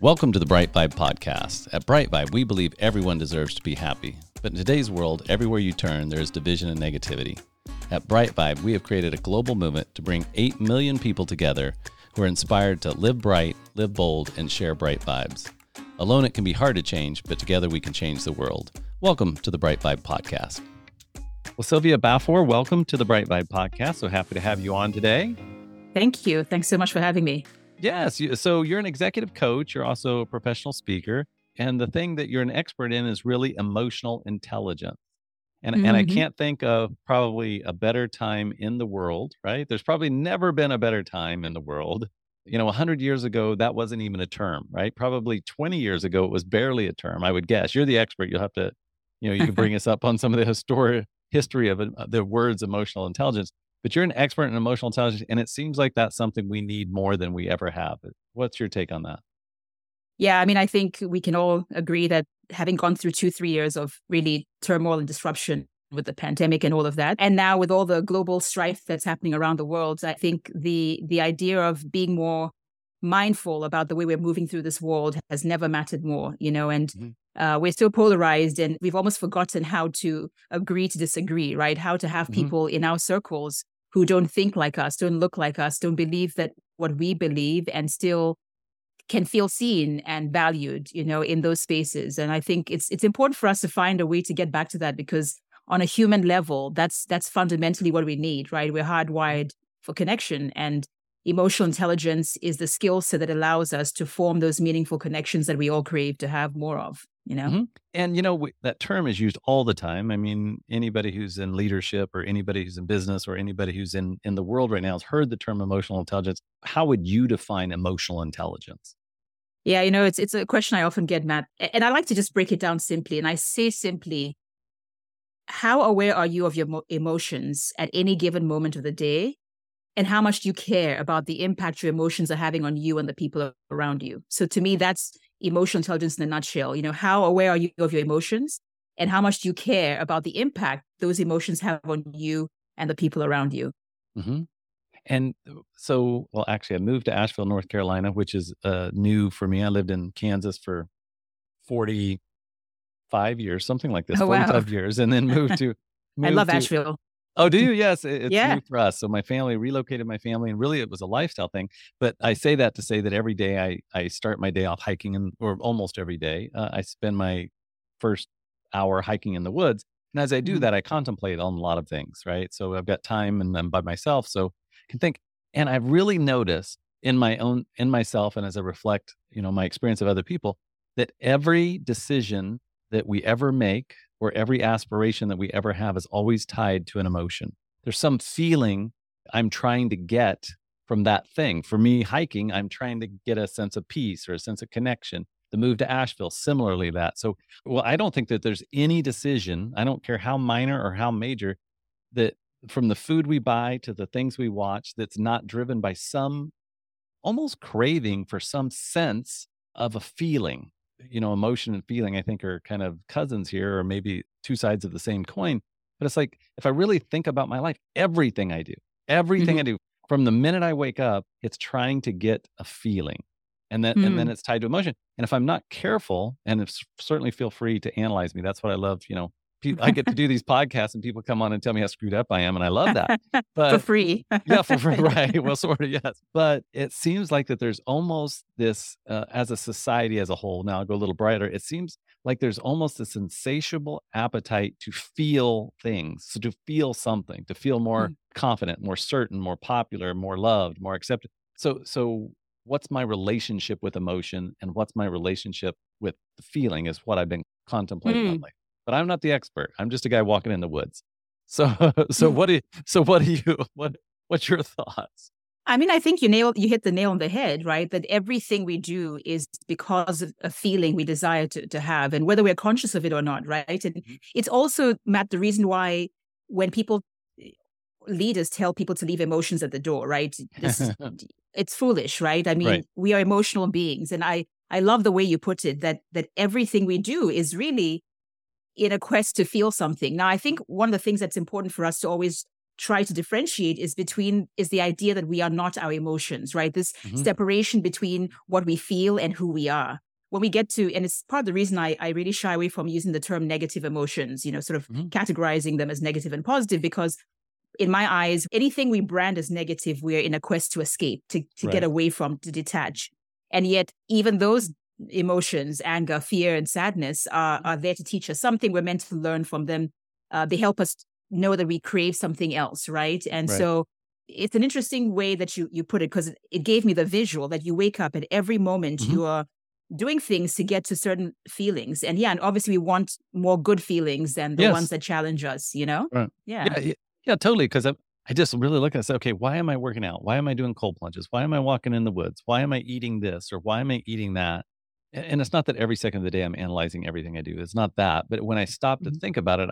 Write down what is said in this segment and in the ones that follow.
Welcome to the Bright Vibe podcast. At Bright Vibe, we believe everyone deserves to be happy. But in today's world, everywhere you turn, there is division and negativity. At Bright Vibe, we have created a global movement to bring 8 million people together who are inspired to live bright, live bold, and share bright vibes. Alone, it can be hard to change, but together we can change the world. Welcome to the Bright Vibe podcast. Well, Sylvia Baffour, welcome to the Bright Vibe podcast. So happy to have you on today. Thank you. Thanks so much for having me. Yes. So you're an executive coach. You're also a professional speaker. And the thing that you're an expert in is really emotional intelligence. And, mm-hmm. and I mm-hmm. can't think of probably a better time in the world, right? There's probably never been a better time in the world. You know, 100 years ago, that wasn't even a term, right? Probably 20 years ago, it was barely a term, I would guess. You're the expert. You'll have to, you know, you can bring us up on some of the historic history of uh, the words emotional intelligence but you're an expert in emotional intelligence and it seems like that's something we need more than we ever have what's your take on that yeah i mean i think we can all agree that having gone through two three years of really turmoil and disruption with the pandemic and all of that and now with all the global strife that's happening around the world i think the the idea of being more mindful about the way we're moving through this world has never mattered more you know and mm-hmm. Uh, we're still polarized and we've almost forgotten how to agree to disagree, right? How to have mm-hmm. people in our circles who don't think like us, don't look like us, don't believe that what we believe and still can feel seen and valued, you know, in those spaces. And I think it's it's important for us to find a way to get back to that because on a human level, that's that's fundamentally what we need, right? We're hardwired for connection and emotional intelligence is the skill set that allows us to form those meaningful connections that we all crave to have more of you know? Mm-hmm. and you know we, that term is used all the time. I mean anybody who's in leadership or anybody who's in business or anybody who's in in the world right now has heard the term emotional intelligence. How would you define emotional intelligence? Yeah you know it's it's a question i often get matt and i like to just break it down simply and i say simply how aware are you of your emotions at any given moment of the day and how much do you care about the impact your emotions are having on you and the people around you. So to me, that's emotional intelligence in a nutshell. You know, how aware are you of your emotions and how much do you care about the impact those emotions have on you and the people around you? Mm-hmm. And so, well, actually, I moved to Asheville, North Carolina, which is uh, new for me. I lived in Kansas for 45 years, something like this, oh, 45 wow. years, and then moved to. Moved I love to, Asheville. Oh, do you? Yes, it's yeah. new for us. So my family relocated my family, and really it was a lifestyle thing. But I say that to say that every day I I start my day off hiking, and or almost every day uh, I spend my first hour hiking in the woods. And as I do mm-hmm. that, I contemplate on a lot of things. Right. So I've got time, and I'm by myself, so I can think. And I've really noticed in my own in myself, and as I reflect, you know, my experience of other people, that every decision that we ever make or every aspiration that we ever have is always tied to an emotion. There's some feeling I'm trying to get from that thing. For me, hiking, I'm trying to get a sense of peace or a sense of connection. The move to Asheville, similarly, that. So, well, I don't think that there's any decision, I don't care how minor or how major, that from the food we buy to the things we watch, that's not driven by some almost craving for some sense of a feeling you know, emotion and feeling, I think, are kind of cousins here, or maybe two sides of the same coin. But it's like, if I really think about my life, everything I do, everything mm-hmm. I do, from the minute I wake up, it's trying to get a feeling. And then, mm. and then mm. it's tied to emotion. And if I'm not careful, and it's certainly feel free to analyze me. That's what I love, you know, I get to do these podcasts and people come on and tell me how screwed up I am. And I love that. But for free. yeah, for free. Right. Well, sort of, yes. But it seems like that there's almost this, uh, as a society as a whole, now I'll go a little brighter. It seems like there's almost this insatiable appetite to feel things, so to feel something, to feel more mm. confident, more certain, more popular, more loved, more accepted. So, so what's my relationship with emotion and what's my relationship with the feeling is what I've been contemplating mm. lately but I'm not the expert. I'm just a guy walking in the woods. So, so what do you, so what do you, what, what's your thoughts? I mean, I think you nailed you hit the nail on the head, right? That everything we do is because of a feeling we desire to, to have, and whether we're conscious of it or not, right? And mm-hmm. it's also, Matt, the reason why when people leaders tell people to leave emotions at the door, right? This, it's foolish, right? I mean, right. we are emotional beings, and I I love the way you put it that that everything we do is really in a quest to feel something. Now, I think one of the things that's important for us to always try to differentiate is between is the idea that we are not our emotions right this mm-hmm. separation between what we feel and who we are when we get to and it's part of the reason I, I really shy away from using the term negative emotions you know sort of mm-hmm. categorizing them as negative and positive because in my eyes anything we brand as negative we're in a quest to escape to, to right. get away from to detach and yet even those emotions anger fear and sadness are, are there to teach us something we're meant to learn from them uh, they help us know that we crave something else, right? And right. so it's an interesting way that you you put it because it gave me the visual that you wake up at every moment mm-hmm. you are doing things to get to certain feelings and yeah and obviously we want more good feelings than the yes. ones that challenge us you know right. yeah. yeah yeah totally because I, I just really look at it say okay why am i working out why am i doing cold plunges why am i walking in the woods why am i eating this or why am i eating that and it's not that every second of the day i'm analyzing everything i do it's not that but when i stop to mm-hmm. think about it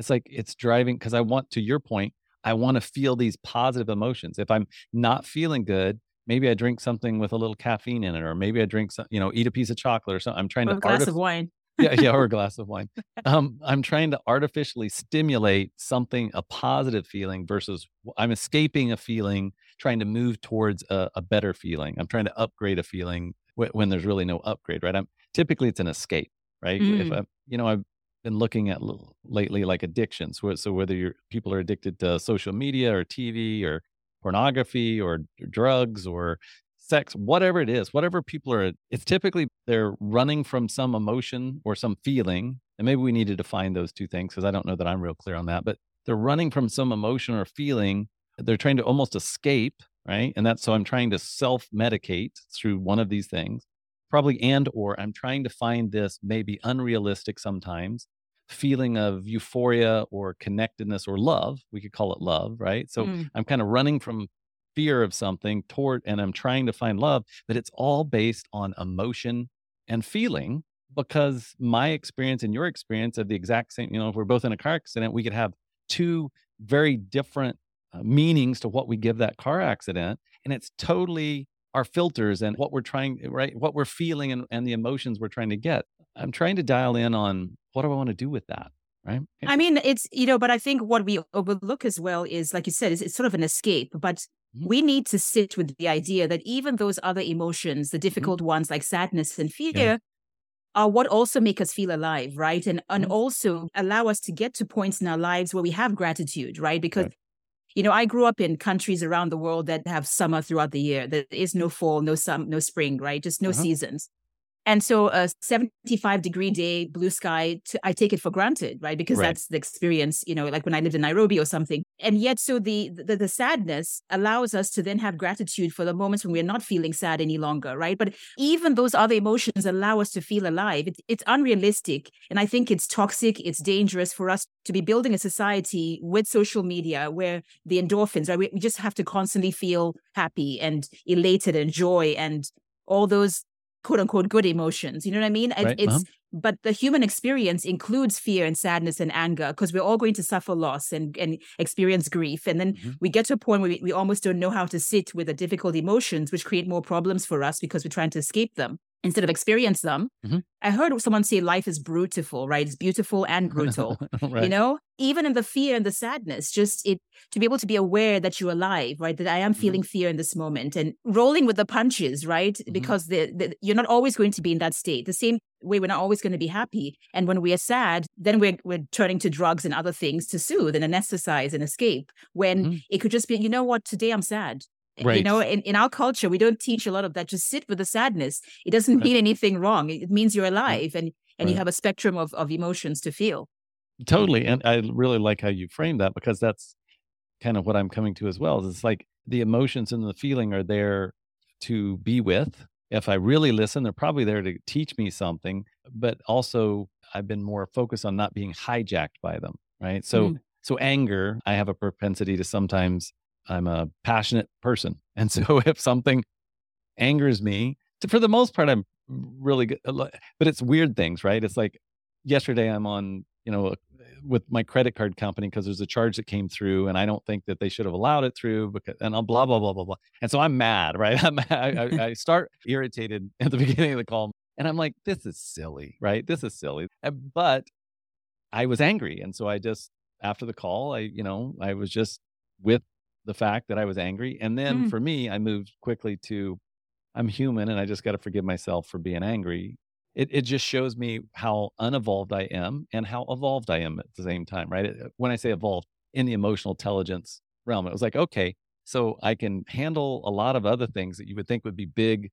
it's like it's driving because I want, to your point, I want to feel these positive emotions. If I'm not feeling good, maybe I drink something with a little caffeine in it, or maybe I drink some, you know, eat a piece of chocolate or something. I'm trying or to a glass artif- of wine. yeah, yeah, or a glass of wine. Um, I'm trying to artificially stimulate something, a positive feeling versus I'm escaping a feeling, trying to move towards a, a better feeling. I'm trying to upgrade a feeling when there's really no upgrade, right? I'm typically it's an escape, right? Mm. If I, you know, I've been looking at lately like addictions. So whether you're people are addicted to social media or TV or pornography or drugs or sex, whatever it is, whatever people are, it's typically they're running from some emotion or some feeling. And maybe we need to define those two things because I don't know that I'm real clear on that. But they're running from some emotion or feeling. They're trying to almost escape, right? And that's so I'm trying to self medicate through one of these things probably and or i'm trying to find this maybe unrealistic sometimes feeling of euphoria or connectedness or love we could call it love right so mm. i'm kind of running from fear of something toward and i'm trying to find love but it's all based on emotion and feeling because my experience and your experience of the exact same you know if we're both in a car accident we could have two very different uh, meanings to what we give that car accident and it's totally our filters and what we're trying right what we're feeling and, and the emotions we're trying to get i'm trying to dial in on what do i want to do with that right i mean it's you know but i think what we overlook as well is like you said it's, it's sort of an escape but mm-hmm. we need to sit with the idea that even those other emotions the mm-hmm. difficult mm-hmm. ones like sadness and fear yeah. are what also make us feel alive right and and mm-hmm. also allow us to get to points in our lives where we have gratitude right because right. You know, I grew up in countries around the world that have summer throughout the year. There is no fall, no sun, no spring, right? Just no uh-huh. seasons. And so a 75 degree day, blue sky, to, I take it for granted, right? Because right. that's the experience, you know, like when I lived in Nairobi or something. And yet, so the, the, the sadness allows us to then have gratitude for the moments when we're not feeling sad any longer, right? But even those other emotions allow us to feel alive. It, it's unrealistic. And I think it's toxic. It's dangerous for us to be building a society with social media where the endorphins, right? We, we just have to constantly feel happy and elated and joy and all those quote unquote good emotions. You know what I mean? Right. It's uh-huh. but the human experience includes fear and sadness and anger because we're all going to suffer loss and, and experience grief. And then mm-hmm. we get to a point where we, we almost don't know how to sit with the difficult emotions, which create more problems for us because we're trying to escape them instead of experience them. Mm-hmm. I heard someone say life is beautiful, right? It's beautiful and brutal. right. You know, even in the fear and the sadness, just it to be able to be aware that you're alive, right? That I am mm-hmm. feeling fear in this moment and rolling with the punches, right? Mm-hmm. Because the, the, you're not always going to be in that state. The same way we're not always going to be happy. And when we are sad, then we're we're turning to drugs and other things to soothe and anesthetize and escape. When mm-hmm. it could just be, you know what, today I'm sad. Right. You know, in, in our culture, we don't teach a lot of that. Just sit with the sadness. It doesn't right. mean anything wrong. It means you're alive and, and right. you have a spectrum of, of emotions to feel. Totally. And I really like how you frame that because that's kind of what I'm coming to as well. Is It's like the emotions and the feeling are there to be with. If I really listen, they're probably there to teach me something, but also I've been more focused on not being hijacked by them. Right. So, mm. so anger, I have a propensity to sometimes I'm a passionate person. And so if something angers me, for the most part, I'm really good. Uh, but it's weird things, right? It's like yesterday I'm on, you know, with my credit card company because there's a charge that came through and I don't think that they should have allowed it through because and I'm blah blah blah blah blah. And so I'm mad, right? I'm, I, I start irritated at the beginning of the call and I'm like, this is silly, right? This is silly. But I was angry, and so I just after the call, I you know I was just with the fact that I was angry, and then mm. for me, I moved quickly to I'm human and I just got to forgive myself for being angry. It, it just shows me how unevolved I am and how evolved I am at the same time, right? When I say evolved in the emotional intelligence realm, it was like, okay, so I can handle a lot of other things that you would think would be big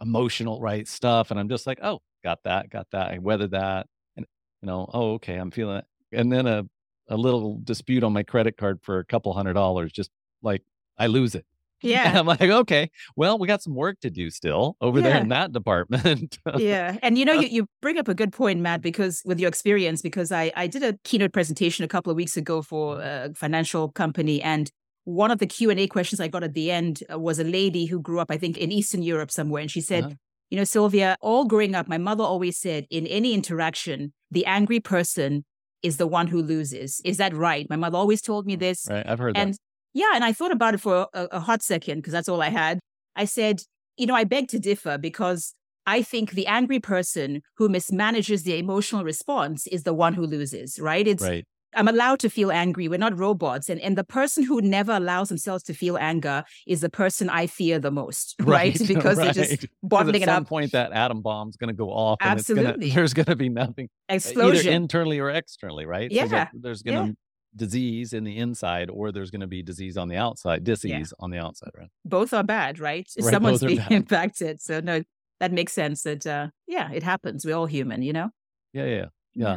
emotional, right? Stuff. And I'm just like, oh, got that, got that. I weathered that. And, you know, oh, okay, I'm feeling it. And then a, a little dispute on my credit card for a couple hundred dollars, just like I lose it. Yeah. And I'm like, okay, well, we got some work to do still over yeah. there in that department. yeah. And you know, you, you bring up a good point, Matt, because with your experience, because I, I did a keynote presentation a couple of weeks ago for a financial company and one of the Q&A questions I got at the end uh, was a lady who grew up, I think, in Eastern Europe somewhere. And she said, uh-huh. you know, Sylvia, all growing up, my mother always said, in any interaction, the angry person is the one who loses. Is that right? My mother always told me this. Right. I've heard and that. Yeah, and I thought about it for a, a hot second because that's all I had. I said, you know, I beg to differ because I think the angry person who mismanages the emotional response is the one who loses, right? It's right. I'm allowed to feel angry. We're not robots. And and the person who never allows themselves to feel anger is the person I fear the most, right? right? Because right. they're just bottling it up. At some point, that atom bomb's going to go off. Absolutely. Gonna, there's going to be nothing. Uh, Explosion. Either internally or externally, right? Yeah. So there's going to yeah disease in the inside or there's going to be disease on the outside disease yeah. on the outside right? Both are bad right, right someone's being impacted so no that makes sense that uh yeah it happens. We're all human you know? Yeah yeah yeah, yeah.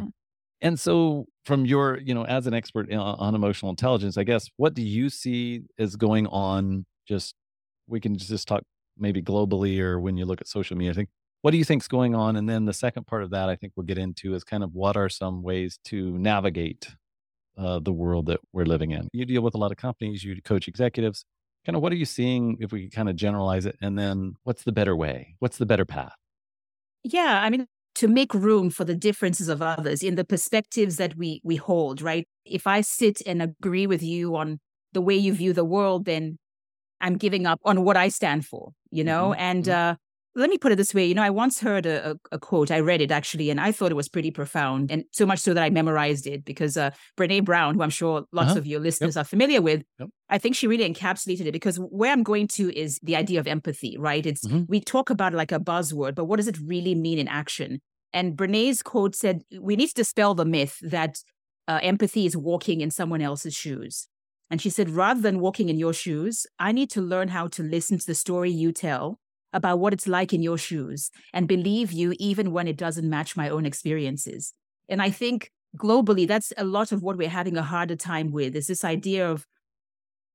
and so from your you know as an expert on emotional intelligence i guess what do you see is going on? Just we can just talk maybe globally or when you look at social media i think. What do you think is going on? And then the second part of that i think we'll get into is kind of what are some ways to navigate uh, the world that we're living in. You deal with a lot of companies, you coach executives. Kind of what are you seeing if we kind of generalize it? And then what's the better way? What's the better path? Yeah, I mean, to make room for the differences of others in the perspectives that we we hold, right? If I sit and agree with you on the way you view the world, then I'm giving up on what I stand for, you know? Mm-hmm. And mm-hmm. uh let me put it this way. You know, I once heard a, a, a, quote, I read it actually, and I thought it was pretty profound. And so much so that I memorized it because uh, Brene Brown, who I'm sure lots uh-huh. of your listeners yep. are familiar with, yep. I think she really encapsulated it because where I'm going to is the idea of empathy, right? It's mm-hmm. we talk about it like a buzzword, but what does it really mean in action? And Brene's quote said, we need to dispel the myth that uh, empathy is walking in someone else's shoes. And she said, rather than walking in your shoes, I need to learn how to listen to the story you tell about what it's like in your shoes and believe you even when it doesn't match my own experiences. And I think globally, that's a lot of what we're having a harder time with is this idea of,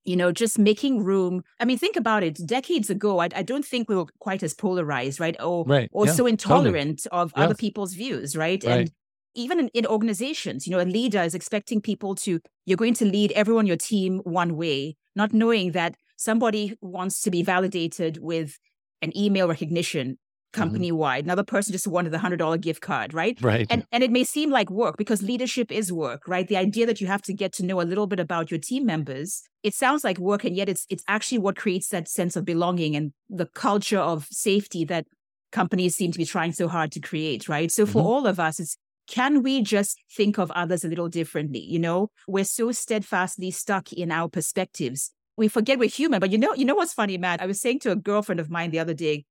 you know, just making room. I mean, think about it. Decades ago, I, I don't think we were quite as polarized, right? Or, right. or yeah, so intolerant totally. of yes. other people's views, right? right. And even in, in, organizations, you know, a leader is expecting people to, you're going to lead everyone your team one way, not knowing that somebody wants to be validated with an email recognition company wide. Mm-hmm. Another person just wanted the hundred dollar gift card, right? Right. And and it may seem like work because leadership is work, right? The idea that you have to get to know a little bit about your team members, it sounds like work, and yet it's it's actually what creates that sense of belonging and the culture of safety that companies seem to be trying so hard to create, right? So for mm-hmm. all of us, it's can we just think of others a little differently? You know, we're so steadfastly stuck in our perspectives we forget we're human. But you know, you know what's funny, Matt? I was saying to a girlfriend of mine the other day,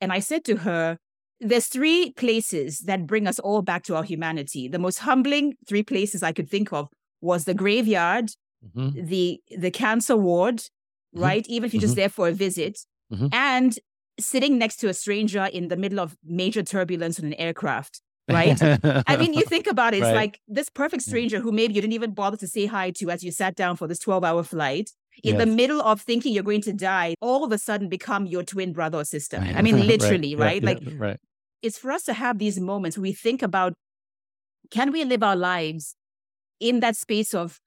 and I said to her, there's three places that bring us all back to our humanity. The most humbling three places I could think of was the graveyard, mm-hmm. the the cancer ward, mm-hmm. right? Even if you're mm-hmm. just there for a visit, mm-hmm. and sitting next to a stranger in the middle of major turbulence on an aircraft. Right. I mean, you think about it, it's right. like this perfect stranger who maybe you didn't even bother to say hi to as you sat down for this 12 hour flight in yes. the middle of thinking you're going to die, all of a sudden become your twin brother or sister. I mean, literally, right? right? Like, right. it's for us to have these moments we think about can we live our lives in that space of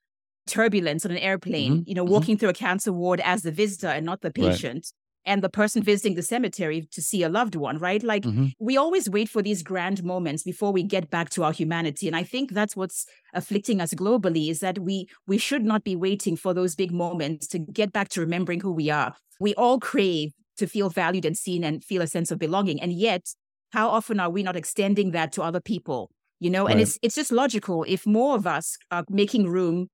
turbulence on an airplane, mm-hmm. you know, mm-hmm. walking mm-hmm. through a cancer ward as the visitor and not the patient. And the person visiting the cemetery to see a loved one, right? Like mm-hmm. we always wait for these grand moments before we get back to our humanity. And I think that's what's afflicting us globally is that we we should not be waiting for those big moments to get back to remembering who we are. We all crave to feel valued and seen and feel a sense of belonging. And yet, how often are we not extending that to other people? You know, right. and it's it's just logical if more of us are making room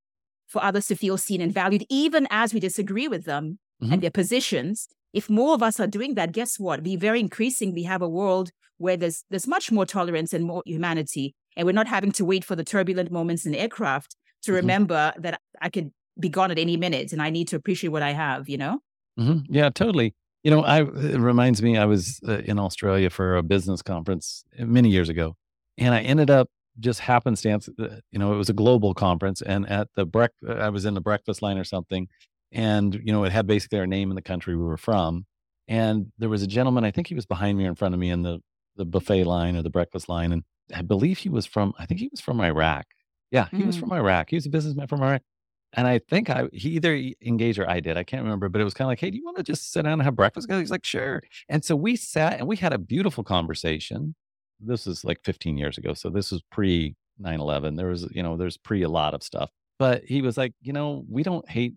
for others to feel seen and valued, even as we disagree with them mm-hmm. and their positions. If more of us are doing that, guess what? We very increasingly have a world where there's there's much more tolerance and more humanity, and we're not having to wait for the turbulent moments in aircraft to mm-hmm. remember that I could be gone at any minute, and I need to appreciate what I have. You know? Mm-hmm. Yeah, totally. You know, I it reminds me I was uh, in Australia for a business conference uh, many years ago, and I ended up just happenstance, uh, you know, it was a global conference, and at the break, I was in the breakfast line or something, and you know, it had basically our name in the country we were from, and there was a gentleman, I think he was behind me or in front of me in the the buffet line or the breakfast line, and I believe he was from, I think he was from Iraq. Yeah, he mm. was from Iraq. He was a businessman from Iraq. And I think I he either engaged or I did. I can't remember, but it was kind of like, hey, do you want to just sit down and have breakfast? He's like, sure. And so we sat and we had a beautiful conversation this is like 15 years ago. So this was pre 9 11. There was, you know, there's pre a lot of stuff. But he was like, you know, we don't hate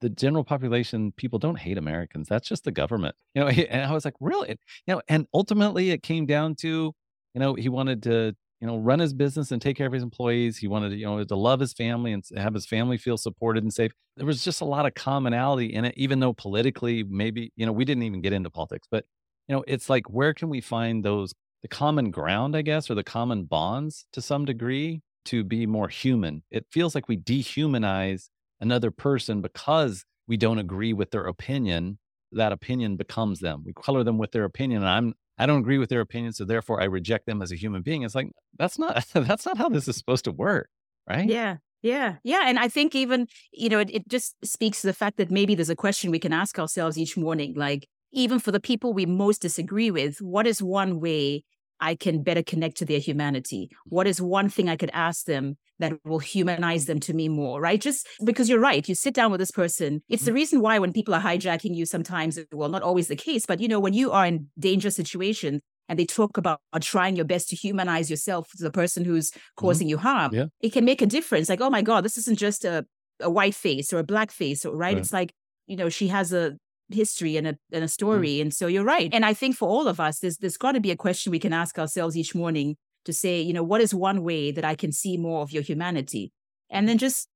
the general population. People don't hate Americans. That's just the government. You know, and I was like, really? You know, and ultimately it came down to, you know, he wanted to, you know, run his business and take care of his employees. He wanted to, you know, to love his family and have his family feel supported and safe. There was just a lot of commonality in it, even though politically, maybe, you know, we didn't even get into politics, but you know, it's like where can we find those the common ground, I guess, or the common bonds to some degree to be more human. It feels like we dehumanize another person because we don't agree with their opinion. That opinion becomes them. We color them with their opinion. And I'm I don't agree with their opinion, so therefore I reject them as a human being. It's like that's not that's not how this is supposed to work, right? Yeah. Yeah, yeah. And I think even, you know, it, it just speaks to the fact that maybe there's a question we can ask ourselves each morning. Like, even for the people we most disagree with, what is one way I can better connect to their humanity? What is one thing I could ask them that will humanize them to me more, right? Just because you're right. You sit down with this person. It's the mm-hmm. reason why when people are hijacking you, sometimes, well, not always the case, but you know, when you are in dangerous situations and they talk about trying your best to humanize yourself to the person who's mm-hmm. causing mm-hmm. you harm, yeah. it can make a difference. Like, oh my God, this isn't just a, a white face or a black face, right? right? It's like, you know, she has a history and a, and a mm. story. Mm. And so you're right. And I think for all of us, there's, there's got to be a question we can ask ourselves each morning to say, you know, what is one way that I can see more of your humanity? And then just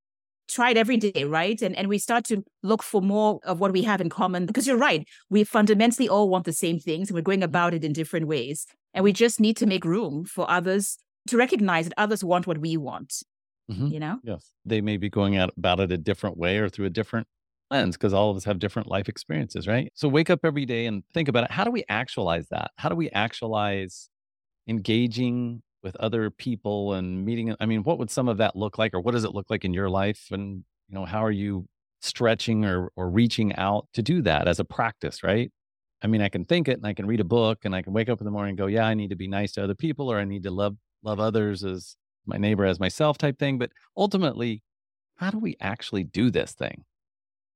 try it every day, right? And and we start to look for more of what we have in common because you're right. We fundamentally all want the same things and we're going about it in different ways. And we just need to make room for others to recognize that others want what we want. Mm-hmm. You know? Yes. They may be going out about it a different way or through a different lens because all of us have different life experiences, right? So wake up every day and think about it. How do we actualize that? How do we actualize engaging with other people and meeting? I mean, what would some of that look like, or what does it look like in your life? And you know, how are you stretching or or reaching out to do that as a practice, right? I mean, I can think it and I can read a book and I can wake up in the morning and go, yeah, I need to be nice to other people or I need to love love others as my neighbor as myself type thing. But ultimately, how do we actually do this thing?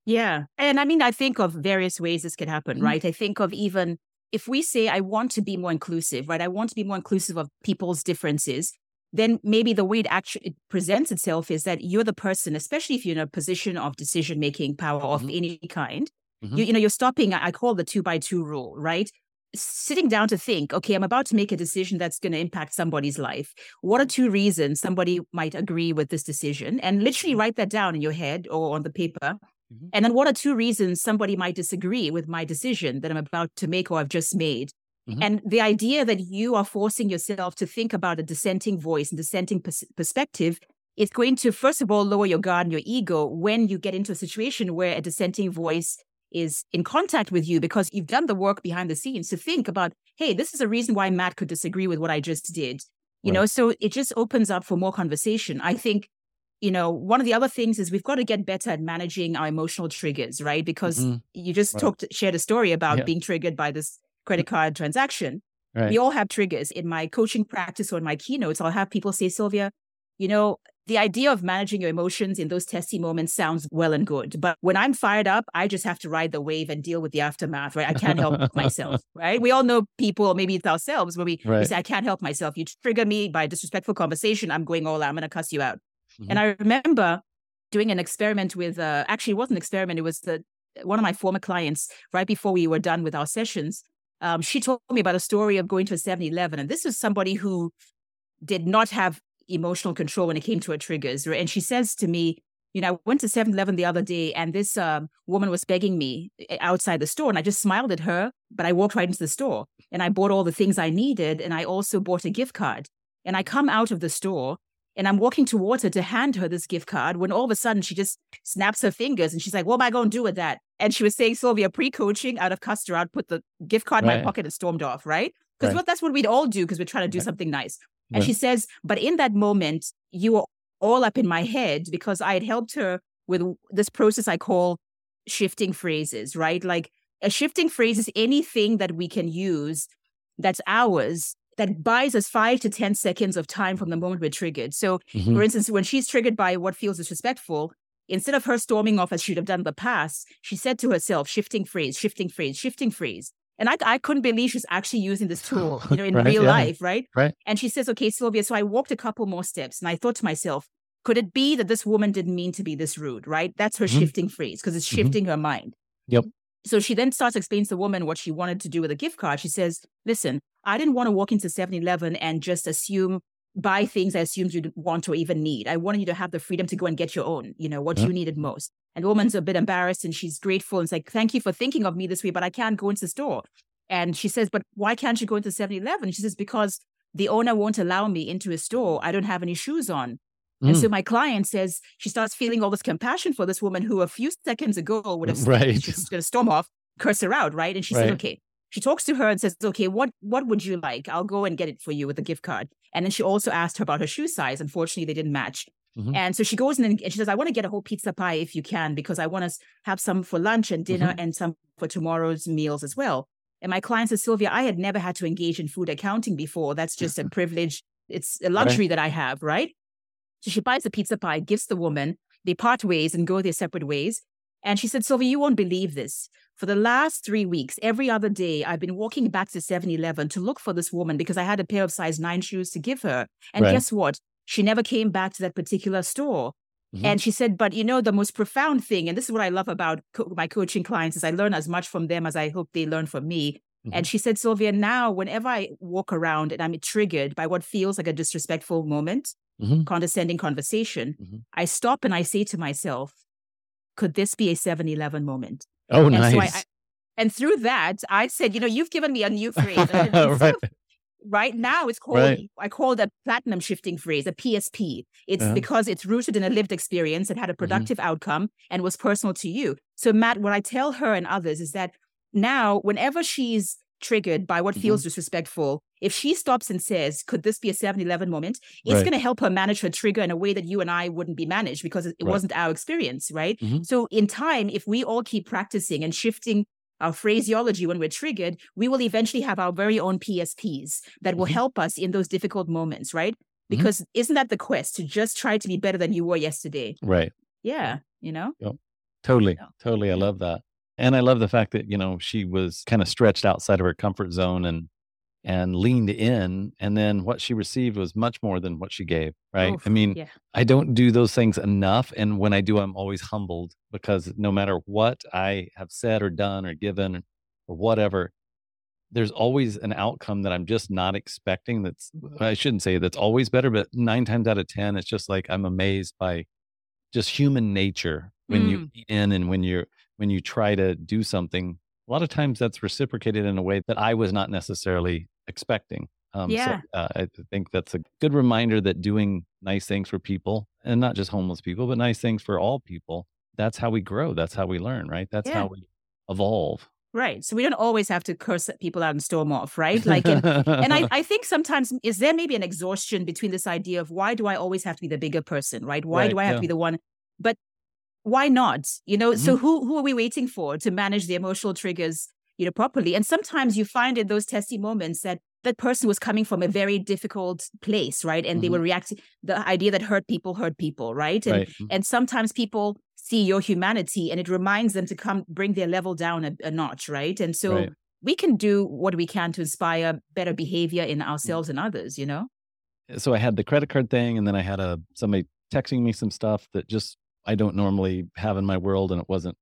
Yeah. And I mean, I think of various ways this could happen, mm-hmm. right? I think of even if we say, I want to be more inclusive, right? I want to be more inclusive of people's differences, then maybe the way it actually it presents itself is that you're the person, especially if you're in a position of decision making power mm-hmm. of any kind. Mm-hmm. You, you know, you're stopping, I call the two by two rule, right? Sitting down to think, okay, I'm about to make a decision that's going to impact somebody's life. What are two reasons somebody might agree with this decision? And literally mm-hmm. write that down in your head or on the paper Mm-hmm. And then what are two reasons somebody might disagree with my decision that I'm about to make or I've just made? Mm-hmm. And the idea that you are forcing yourself to think about a dissenting voice and dissenting pers- perspective is going to, first of all, lower your guard and your ego when you get into a situation where a dissenting voice is in contact with you because you've done the work behind the scenes to think about, hey, this is a reason why Matt could disagree with what I just did. You right. know, so it just opens up for more conversation. I think you know, one of the other things is we've got to get better at managing our emotional triggers, right? Because mm-hmm. you just right. talked, shared a story about yeah. being triggered by this credit card transaction. Right. We all have triggers. In my coaching practice or in my keynotes, I'll have people say, Sylvia, you know, the idea of managing your emotions in those testy moments sounds well and good. But when I'm fired up, I just have to ride the wave and deal with the aftermath, right? I can't help myself, right? We all know people, maybe it's ourselves, where we, right. we, say, I can't help myself. You trigger me by a disrespectful conversation, I'm going all out, I'm going to cuss you out. Mm-hmm. And I remember doing an experiment with, uh, actually, it wasn't an experiment, it was the, one of my former clients right before we were done with our sessions. Um, she told me about a story of going to a 7 Eleven. And this was somebody who did not have emotional control when it came to her triggers. And she says to me, you know, I went to 7 Eleven the other day and this um, woman was begging me eh, outside the store. And I just smiled at her, but I walked right into the store and I bought all the things I needed. And I also bought a gift card. And I come out of the store and I'm walking towards her to hand her this gift card when all of a sudden she just snaps her fingers and she's like, What am I going to do with that? And she was saying, Sylvia, pre coaching out of custer out, put the gift card right. in my pocket and stormed off, right? Because right. what that's what we'd all do because we're trying to do right. something nice. And she says, but in that moment, you were all up in my head because I had helped her with this process I call shifting phrases, right? Like a shifting phrase is anything that we can use that's ours that buys us five to 10 seconds of time from the moment we're triggered. So, mm-hmm. for instance, when she's triggered by what feels disrespectful, instead of her storming off as she'd have done in the past, she said to herself, shifting phrase, shifting phrase, shifting phrase. And I, I couldn't believe she's actually using this tool, you know, in right, real yeah. life, right? Right. And she says, okay, Sylvia. So I walked a couple more steps and I thought to myself, could it be that this woman didn't mean to be this rude, right? That's her mm-hmm. shifting phrase because it's mm-hmm. shifting mm-hmm. her mind. Yep. So she then starts to explain to the woman what she wanted to do with a gift card. She says, listen, I didn't want to walk into 7 Eleven and just assume, buy things I assumed you'd want or even need. I wanted you to have the freedom to go and get your own, you know, what yeah. you needed most. And the woman's a bit embarrassed and she's grateful and it's like, thank you for thinking of me this way, but I can't go into the store. And she says, But why can't you go into 7 Eleven? She says, Because the owner won't allow me into his store. I don't have any shoes on. Mm. And so mm. my client says she starts feeling all this compassion for this woman who a few seconds ago would have right. she's going to storm off, curse her out, right? And she right. said, "Okay." She talks to her and says, "Okay, what what would you like? I'll go and get it for you with a gift card." And then she also asked her about her shoe size. Unfortunately, they didn't match. Mm-hmm. And so she goes in and she says, "I want to get a whole pizza pie if you can, because I want to have some for lunch and dinner mm-hmm. and some for tomorrow's meals as well." And my client says, Sylvia, I had never had to engage in food accounting before. That's just a privilege. It's a luxury that I have, right? So she buys the pizza pie, gives the woman, they part ways and go their separate ways. And she said, Sylvia, you won't believe this. For the last three weeks, every other day, I've been walking back to 7 Eleven to look for this woman because I had a pair of size nine shoes to give her. And right. guess what? She never came back to that particular store. Mm-hmm. And she said, but you know, the most profound thing, and this is what I love about co- my coaching clients, is I learn as much from them as I hope they learn from me. Mm-hmm. And she said, Sylvia, now whenever I walk around and I'm triggered by what feels like a disrespectful moment, mm-hmm. condescending conversation, mm-hmm. I stop and I say to myself, could this be a 7 Eleven moment? Oh, and nice. So I, I, and through that, I said, you know, you've given me a new phrase. right right now it's called right. I call that platinum shifting phrase, a PSP. It's uh-huh. because it's rooted in a lived experience that had a mm-hmm. productive mm-hmm. outcome and was personal to you. So Matt, what I tell her and others is that now whenever she's triggered by what feels mm-hmm. disrespectful, if she stops and says, Could this be a 7 Eleven moment? It's right. going to help her manage her trigger in a way that you and I wouldn't be managed because it right. wasn't our experience, right? Mm-hmm. So, in time, if we all keep practicing and shifting our phraseology when we're triggered, we will eventually have our very own PSPs that will mm-hmm. help us in those difficult moments, right? Mm-hmm. Because mm-hmm. isn't that the quest to just try to be better than you were yesterday? Right. Yeah. You know? Yep. Totally. Totally. I love that. And I love the fact that, you know, she was kind of stretched outside of her comfort zone and and leaned in and then what she received was much more than what she gave right Oof, i mean yeah. i don't do those things enough and when i do i'm always humbled because no matter what i have said or done or given or whatever there's always an outcome that i'm just not expecting that's i shouldn't say that's always better but 9 times out of 10 it's just like i'm amazed by just human nature when mm. you in and when you're when you try to do something a lot of times that's reciprocated in a way that I was not necessarily expecting. Um, yeah. So, uh, I think that's a good reminder that doing nice things for people and not just homeless people, but nice things for all people, that's how we grow. That's how we learn, right? That's yeah. how we evolve. Right. So we don't always have to curse people out and storm off, right? Like, and, and I, I think sometimes is there maybe an exhaustion between this idea of why do I always have to be the bigger person, right? Why right, do I have yeah. to be the one? But why not? You know, mm-hmm. so who who are we waiting for to manage the emotional triggers you know, properly. And sometimes you find in those testy moments that that person was coming from a very difficult place, right? And mm-hmm. they were reacting the idea that hurt people hurt people, right? And right. Mm-hmm. and sometimes people see your humanity and it reminds them to come bring their level down a, a notch, right? And so right. we can do what we can to inspire better behavior in mm. ourselves and others, you know? So I had the credit card thing and then I had a somebody texting me some stuff that just I don't normally have in my world and it wasn't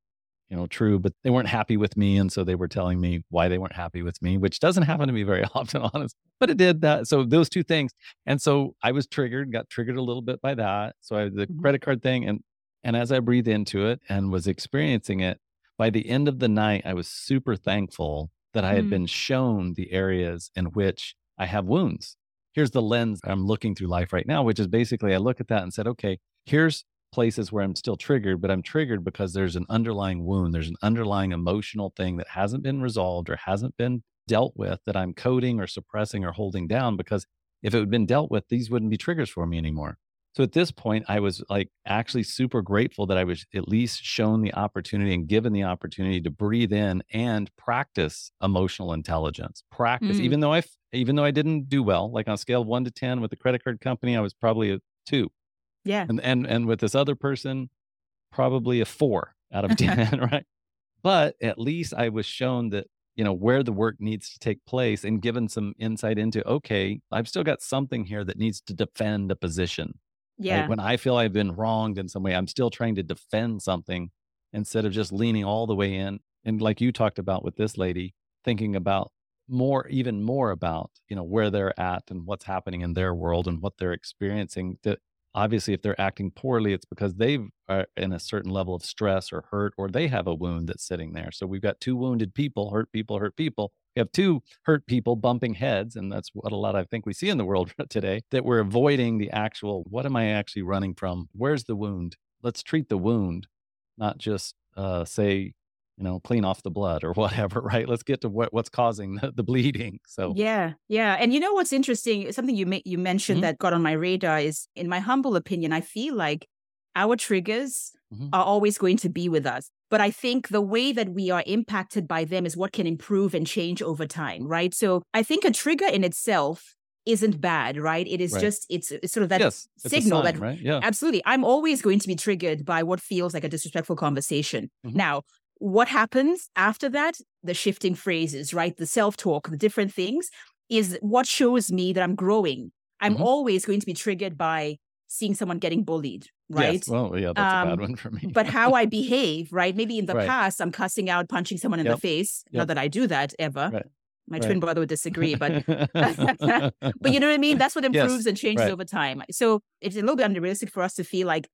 you know, true, but they weren't happy with me. And so they were telling me why they weren't happy with me, which doesn't happen to me very often, honest, but it did that. So those two things. And so I was triggered, got triggered a little bit by that. So I the mm-hmm. credit card thing. And, and as I breathed into it and was experiencing it, by the end of the night, I was super thankful that I had mm. been shown the areas in which I have wounds. Here's the lens I'm looking through life right now, which is basically I look at that and said, okay, here's places where I'm still triggered, but I'm triggered because there's an underlying wound. There's an underlying emotional thing that hasn't been resolved or hasn't been dealt with that I'm coding or suppressing or holding down because if it had been dealt with, these wouldn't be triggers for me anymore. So at this point, I was like actually super grateful that I was at least shown the opportunity and given the opportunity to breathe in and practice emotional intelligence. Practice, mm. even though I, even though I didn't do well, like on a scale of one to ten with the credit card company, I was probably a two. Yeah. And and and with this other person, probably a four out of 10, right? But at least I was shown that, you know, where the work needs to take place and given some insight into, okay, I've still got something here that needs to defend a position. Yeah. Right? When I feel I've been wronged in some way, I'm still trying to defend something instead of just leaning all the way in. And like you talked about with this lady, thinking about more even more about you know where they're at and what's happening in their world and what they're experiencing that obviously if they're acting poorly it's because they are in a certain level of stress or hurt or they have a wound that's sitting there. So we've got two wounded people hurt people hurt people. We have two hurt people bumping heads and that's what a lot i think we see in the world today that we're avoiding the actual what am i actually running from? Where's the wound? Let's treat the wound not just uh, say you know, clean off the blood or whatever, right? Let's get to what, what's causing the, the bleeding. So yeah, yeah. And you know what's interesting? Something you ma- you mentioned mm-hmm. that got on my radar is, in my humble opinion, I feel like our triggers mm-hmm. are always going to be with us. But I think the way that we are impacted by them is what can improve and change over time, right? So I think a trigger in itself isn't bad, right? It is right. just it's, it's sort of that yes, signal sign, that right? yeah. absolutely. I'm always going to be triggered by what feels like a disrespectful conversation. Mm-hmm. Now, what happens after that, the shifting phrases, right? The self talk, the different things is what shows me that I'm growing. I'm mm-hmm. always going to be triggered by seeing someone getting bullied, right? Yes. Well, yeah, that's um, a bad um, one for me. but how I behave, right? Maybe in the right. past, I'm cussing out, punching someone in yep. the face. Yep. Not that I do that ever. Right. My right. twin brother would disagree, but but you know what I mean. That's what improves yes. and changes over time. So it's a little bit unrealistic for us to feel like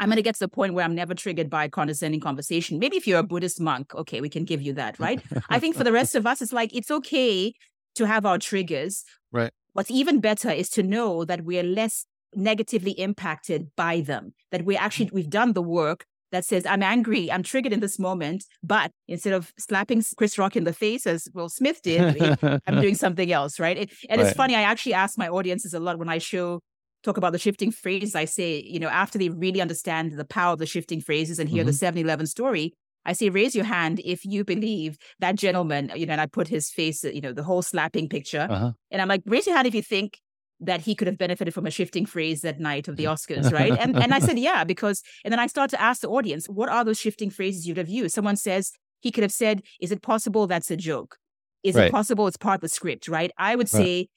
I'm going to get to the point where I'm never triggered by condescending conversation. Maybe if you're a Buddhist monk, okay, we can give you that, right? I think for the rest of us, it's like it's okay to have our triggers. Right. What's even better is to know that we're less negatively impacted by them, that we actually, mm. we've done the work that says, I'm angry, I'm triggered in this moment, but instead of slapping Chris Rock in the face as Will Smith did, I'm doing something else, right? It, and right. it's funny, I actually ask my audiences a lot when I show talk about the shifting phrases, I say, you know, after they really understand the power of the shifting phrases and hear mm-hmm. the 7 Eleven story, I say, raise your hand if you believe that gentleman, you know, and I put his face, you know, the whole slapping picture. Uh-huh. And I'm like, raise your hand if you think that he could have benefited from a shifting phrase that night of the Oscars, right? and and I said, yeah, because and then I start to ask the audience, what are those shifting phrases you'd have used? Someone says he could have said, is it possible that's a joke? Is right. it possible it's part of the script, right? I would right. say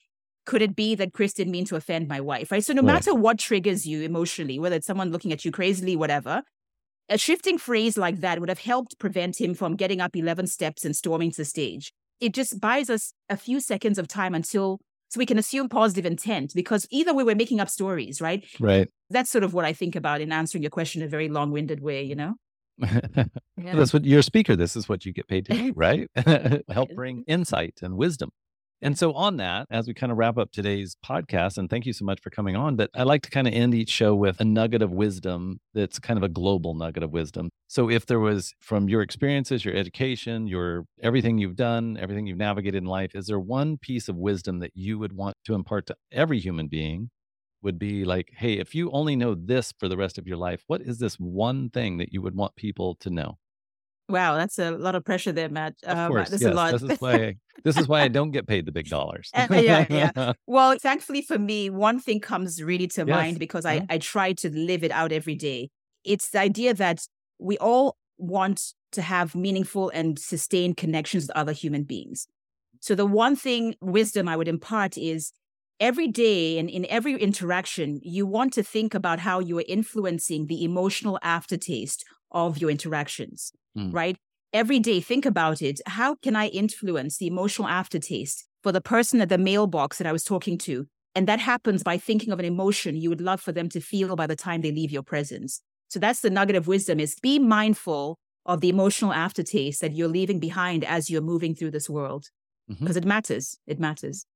could it be that Chris didn't mean to offend my wife? Right. So no right. matter what triggers you emotionally, whether it's someone looking at you crazily, whatever, a shifting phrase like that would have helped prevent him from getting up 11 steps and storming to the stage. It just buys us a few seconds of time until so we can assume positive intent because either way we're making up stories, right? Right. That's sort of what I think about in answering your question in a very long-winded way, you know? yeah. That's what you're a speaker. This is what you get paid to do, right? Help bring insight and wisdom. And so, on that, as we kind of wrap up today's podcast, and thank you so much for coming on, but I like to kind of end each show with a nugget of wisdom that's kind of a global nugget of wisdom. So, if there was from your experiences, your education, your everything you've done, everything you've navigated in life, is there one piece of wisdom that you would want to impart to every human being? Would be like, hey, if you only know this for the rest of your life, what is this one thing that you would want people to know? Wow, that's a lot of pressure there, Matt. Of um, course, this yes, is a lot. This is why this is why I don't get paid the big dollars. uh, yeah, yeah. Well, thankfully for me, one thing comes really to yes. mind because I, I try to live it out every day. It's the idea that we all want to have meaningful and sustained connections with other human beings. So the one thing wisdom I would impart is every day and in every interaction, you want to think about how you are influencing the emotional aftertaste of your interactions, mm. right? Every day, think about it. How can I influence the emotional aftertaste for the person at the mailbox that I was talking to? And that happens by thinking of an emotion you would love for them to feel by the time they leave your presence. So that's the nugget of wisdom is be mindful of the emotional aftertaste that you're leaving behind as you're moving through this world because mm-hmm. it matters. It matters.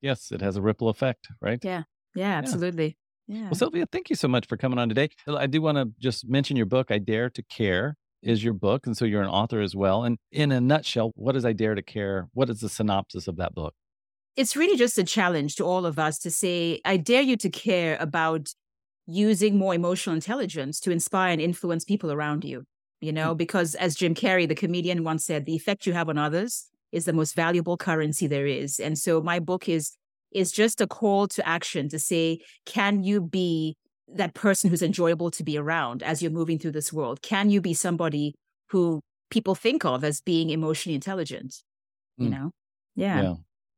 Yes, it has a ripple effect, right? Yeah. Yeah, absolutely. Yeah. Well, Sylvia, thank you so much for coming on today. I do want to just mention your book, I Dare to Care is your book. And so you're an author as well. And in a nutshell, what is I Dare to Care? What is the synopsis of that book? It's really just a challenge to all of us to say, I dare you to care about using more emotional intelligence to inspire and influence people around you. You know, mm-hmm. because as Jim Carrey, the comedian, once said, the effect you have on others is the most valuable currency there is. And so my book is is just a call to action to say, can you be that person who's enjoyable to be around as you're moving through this world? Can you be somebody who people think of as being emotionally intelligent? You mm. know? Yeah. Yeah,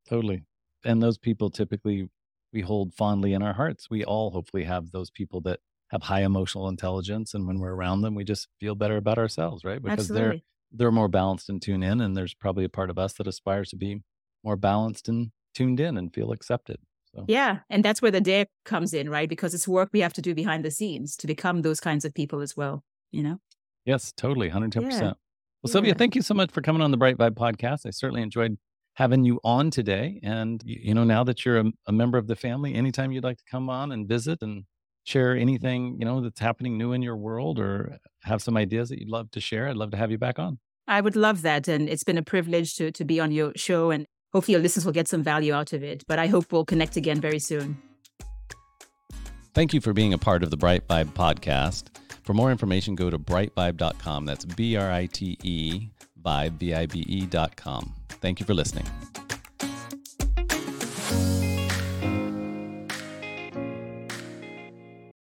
totally. And those people typically we hold fondly in our hearts. We all hopefully have those people that have high emotional intelligence and when we're around them we just feel better about ourselves, right? Because Absolutely. they're they're more balanced and tuned in and there's probably a part of us that aspires to be more balanced and tuned in and feel accepted. So. Yeah. And that's where the dare comes in, right? Because it's work we have to do behind the scenes to become those kinds of people as well, you know? Yes, totally. 110%. Yeah. Well, yeah. Sylvia, thank you so much for coming on the Brite Vibe podcast. I certainly enjoyed having you on today. And, you know, now that you're a, a member of the family, anytime you'd like to come on and visit and share anything, you know, that's happening new in your world or have some ideas that you'd love to share, I'd love to have you back on. I would love that. And it's been a privilege to, to be on your show. And hopefully your listeners will get some value out of it. But I hope we'll connect again very soon. Thank you for being a part of the Brite Vibe podcast. For more information, go to britevibe.com. That's B R I T E vibe, V I B E.com. Thank you for listening.